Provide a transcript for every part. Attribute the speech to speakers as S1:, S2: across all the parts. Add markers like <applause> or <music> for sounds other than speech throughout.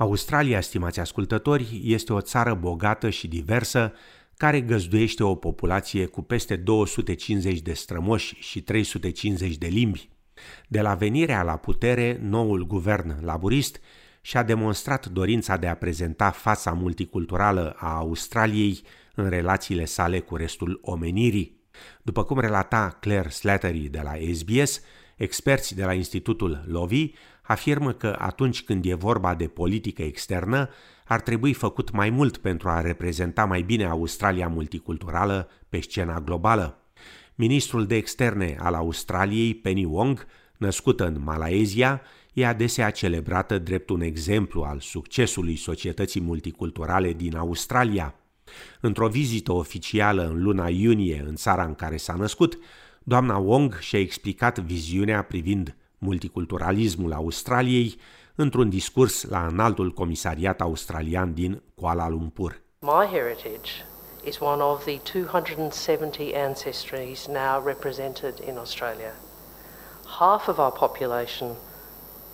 S1: Australia, stimați ascultători, este o țară bogată și diversă care găzduiește o populație cu peste 250 de strămoși și 350 de limbi. De la venirea la putere, noul guvern laburist și-a demonstrat dorința de a prezenta fața multiculturală a Australiei în relațiile sale cu restul omenirii. După cum relata Claire Slattery de la SBS, experți de la Institutul Lovi afirmă că atunci când e vorba de politică externă, ar trebui făcut mai mult pentru a reprezenta mai bine Australia multiculturală pe scena globală. Ministrul de externe al Australiei, Penny Wong, născută în Malaezia, e adesea celebrată drept un exemplu al succesului societății multiculturale din Australia. Într-o vizită oficială în luna iunie în țara în care s-a născut, doamna Wong și-a explicat viziunea privind multiculturalismul Australiei într-un discurs la înaltul comisariat australian din Kuala Lumpur.
S2: My heritage is one of the 270 ancestries now represented in Australia. Half of our population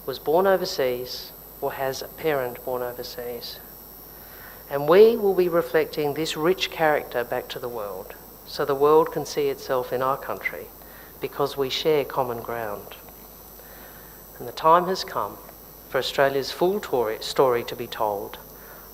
S2: was born overseas or has a parent born overseas. And we will be reflecting this rich character back to the world so the world can see itself in our country because we share common ground. And the time has come for Australia's full story to be told,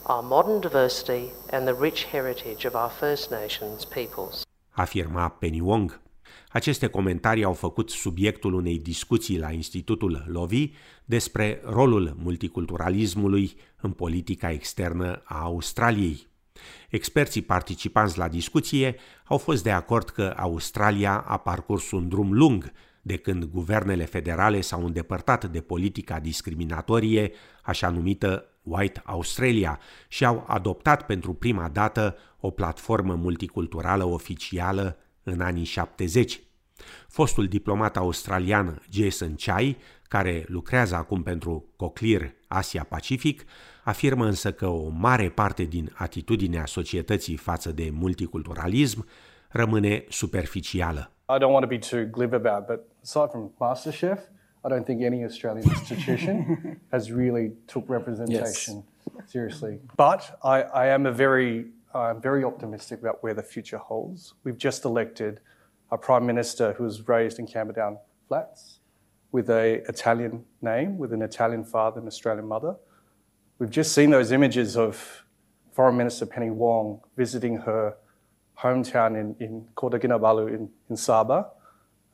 S2: our modern diversity and the rich heritage of our First Nations peoples.
S1: Afirma Penny Wong. Aceste comentarii au făcut subiectul unei discuții la Institutul Lovi despre rolul multiculturalismului în politica externă a Australiei. Experții participanți la discuție au fost de acord că Australia a parcurs un drum lung de când guvernele federale s-au îndepărtat de politica discriminatorie, așa numită White Australia, și au adoptat pentru prima dată o platformă multiculturală oficială în anii 70. Fostul diplomat australian Jason Chai, care lucrează acum pentru Coclear Asia Pacific, afirmă însă că o mare parte din atitudinea societății față de multiculturalism rămâne superficială.
S3: I don't want to be too glib about, but aside from MasterChef, I don't think any Australian <laughs> institution has really took representation yes. seriously. But I, I am a very, I'm very optimistic about where the future holds. We've just elected a prime minister who was raised in Camberdown Flats with a Italian name, with an Italian father and Australian mother. We've just seen those images of Foreign Minister Penny Wong visiting her hometown in, in Kota Kinabalu in, in Sabah,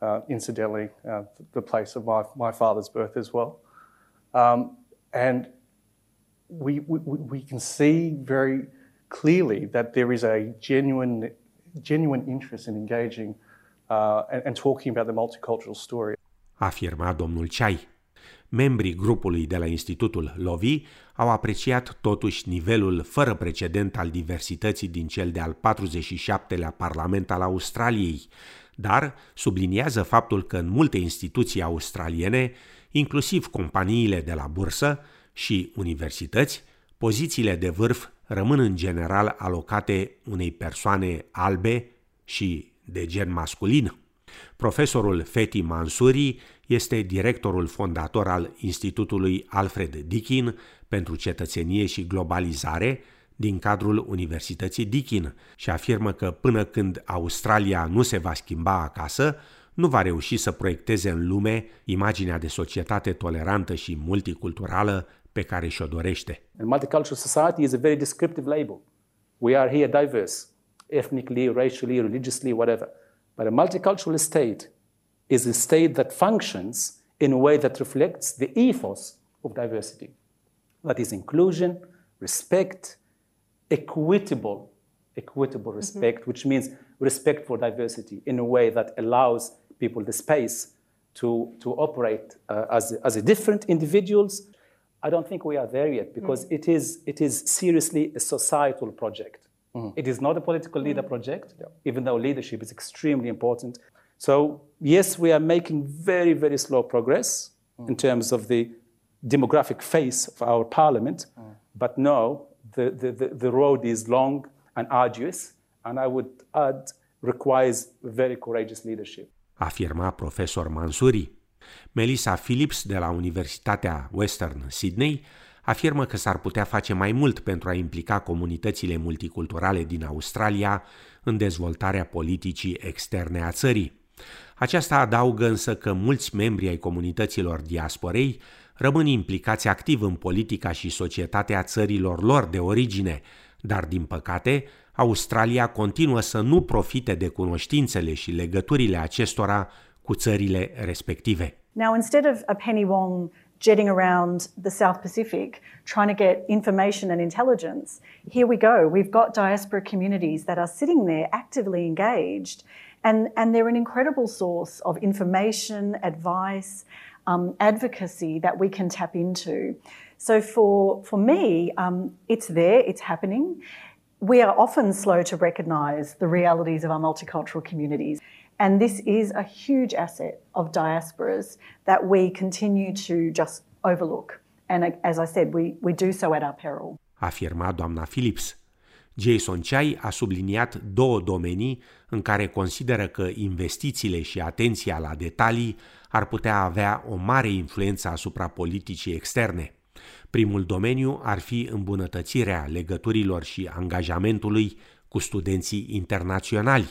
S3: uh, incidentally, uh, the place of my, my father's birth as well. Um, and we, we, we can see very clearly that there is a genuine, genuine interest in engaging uh, and, and talking about the multicultural story.
S1: Afirma domnul Chai. Membrii grupului de la Institutul Lovi au apreciat totuși nivelul fără precedent al diversității din cel de-al 47-lea Parlament al Australiei, dar subliniază faptul că în multe instituții australiene, inclusiv companiile de la bursă și universități, pozițiile de vârf rămân în general alocate unei persoane albe și de gen masculin. Profesorul Feti Mansuri este directorul fondator al Institutului Alfred Dickin pentru cetățenie și globalizare din cadrul Universității Dickin și afirmă că până când Australia nu se va schimba acasă, nu va reuși să proiecteze în lume imaginea de societate tolerantă și multiculturală pe care și-o dorește.
S4: And multicultural society is a very descriptive label. We are here diverse, ethnically, racially, religiously, whatever. But a multicultural state is a state that functions in a way that reflects the ethos of diversity. That is inclusion, respect, equitable, equitable mm-hmm. respect, which means respect for diversity in a way that allows people the space to, to operate uh, as, as different individuals. I don't think we are there yet because mm. it, is, it is seriously a societal project. Mm. It is not a political leader mm. project, yeah. even though leadership is extremely important. So, yes, we are making very, very slow progress mm. in terms of the demographic face of our parliament, mm. but no, the, the, the road is long and arduous, and I would add, requires very courageous leadership.
S1: Afirma profesor Mansuri. Melissa Phillips de la Universitatea Western Sydney afirmă că s-ar putea face mai mult pentru a implica comunitățile multiculturale din Australia în dezvoltarea politicii externe a țării. Aceasta adaugă însă că mulți membri ai comunităților diasporei rămân implicați activ în politica și societatea țărilor lor de origine, dar din păcate, Australia continuă să nu profite de cunoștințele și legăturile acestora cu țările respective.
S5: Now, instead of a Penny Wong jetting around the South Pacific trying to get information and intelligence. Here we go. We've got diaspora communities that are sitting there actively engaged, and, and they're an incredible source of information, advice, um, advocacy that we can tap into. So for, for me, um, it's there, it's happening. We are often slow to recognise the realities of our multicultural communities. And this is a huge asset of diasporas that we continue to just overlook. And as I said, we, we do so at our peril.
S1: Afirma doamna Phillips. Jason Chai a subliniat două domenii în care consideră că investițiile și atenția la detalii ar putea avea o mare influență asupra politicii externe. Primul domeniu ar fi îmbunătățirea legăturilor și angajamentului cu studenții internaționali,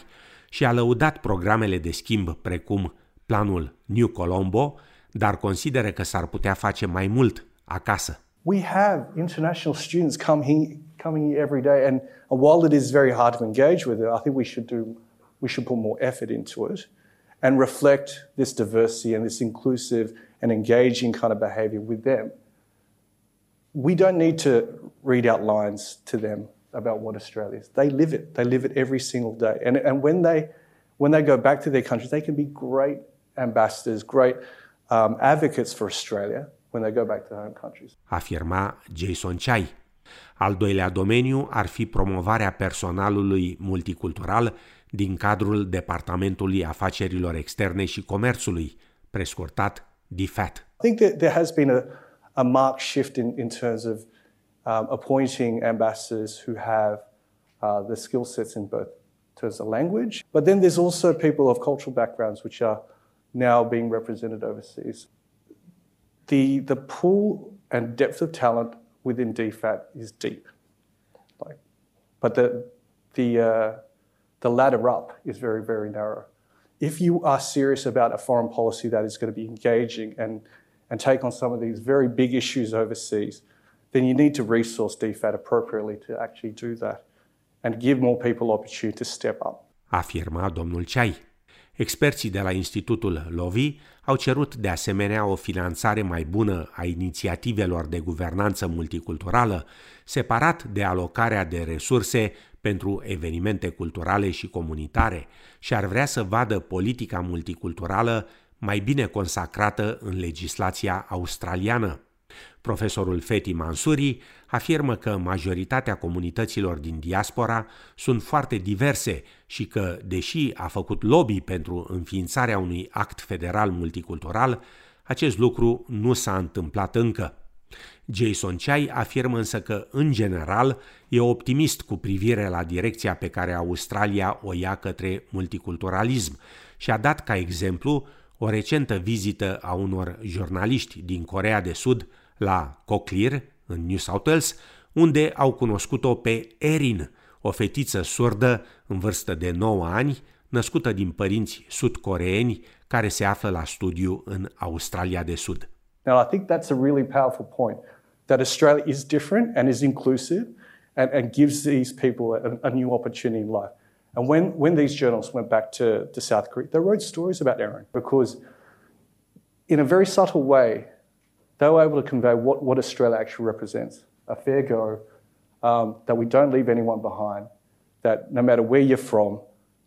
S1: și a lăudat programele de schimb precum planul New Colombo, dar consideră că s-ar putea face mai mult acasă.
S3: We have international students coming coming here every day, and while it is very hard to engage with it, I think we should do we should put more effort into it and reflect this diversity and this inclusive and engaging kind of behavior with them. We don't need to read out lines to them about what Australia is. They live it. They live it every single day. And, and when, they, when they go back to their countries, they can be great ambassadors, great um, advocates for Australia when they go back to their home countries.
S1: Afirma Jason Chai. Al doilea domeniu ar fi promovarea personalului multicultural din cadrul Departamentului Afacerilor Externe și Comerțului, prescurtat DFAT.
S3: I think that there has been a, a marked shift in, in terms of um, appointing ambassadors who have uh, the skill sets in both terms of language, but then there's also people of cultural backgrounds which are now being represented overseas. The, the pool and depth of talent within DFAT is deep. Like, but the, the, uh, the ladder up is very, very narrow. If you are serious about a foreign policy that is going to be engaging and, and take on some of these very big issues overseas, then you need to resource DFAT appropriately to actually do that and give more people opportunity to step up.
S1: Afirma domnul Ceai. Experții de la Institutul Lovi au cerut de asemenea o finanțare mai bună a inițiativelor de guvernanță multiculturală, separat de alocarea de resurse pentru evenimente culturale și comunitare și ar vrea să vadă politica multiculturală mai bine consacrată în legislația australiană. Profesorul Feti Mansuri afirmă că majoritatea comunităților din diaspora sunt foarte diverse și că, deși a făcut lobby pentru înființarea unui act federal multicultural, acest lucru nu s-a întâmplat încă. Jason Chai afirmă însă că, în general, e optimist cu privire la direcția pe care Australia o ia către multiculturalism și a dat ca exemplu o recentă vizită a unor jurnaliști din Corea de Sud la Cochlear, în New South Wales, unde au cunoscut-o pe Erin, o fetiță surdă în vârstă de 9 ani, născută din părinți sud-coreeni care se află la studiu în Australia de Sud.
S3: Now, I think that's a really powerful point that Australia is different and is inclusive and, and gives these people a, a new opportunity in life. And when, when these journalists went back to, to South Korea, they wrote stories about Erin because, in a very subtle way, they were able to convey what, what Australia actually represents a fair go, um, that we don't leave anyone behind, that no matter where you're from,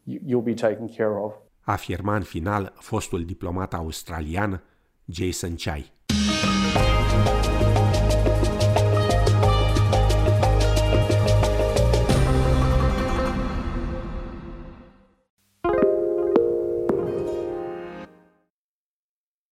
S3: you, you'll be taken care of.
S1: Afirma în final fostul diplomat australian Jason Chai.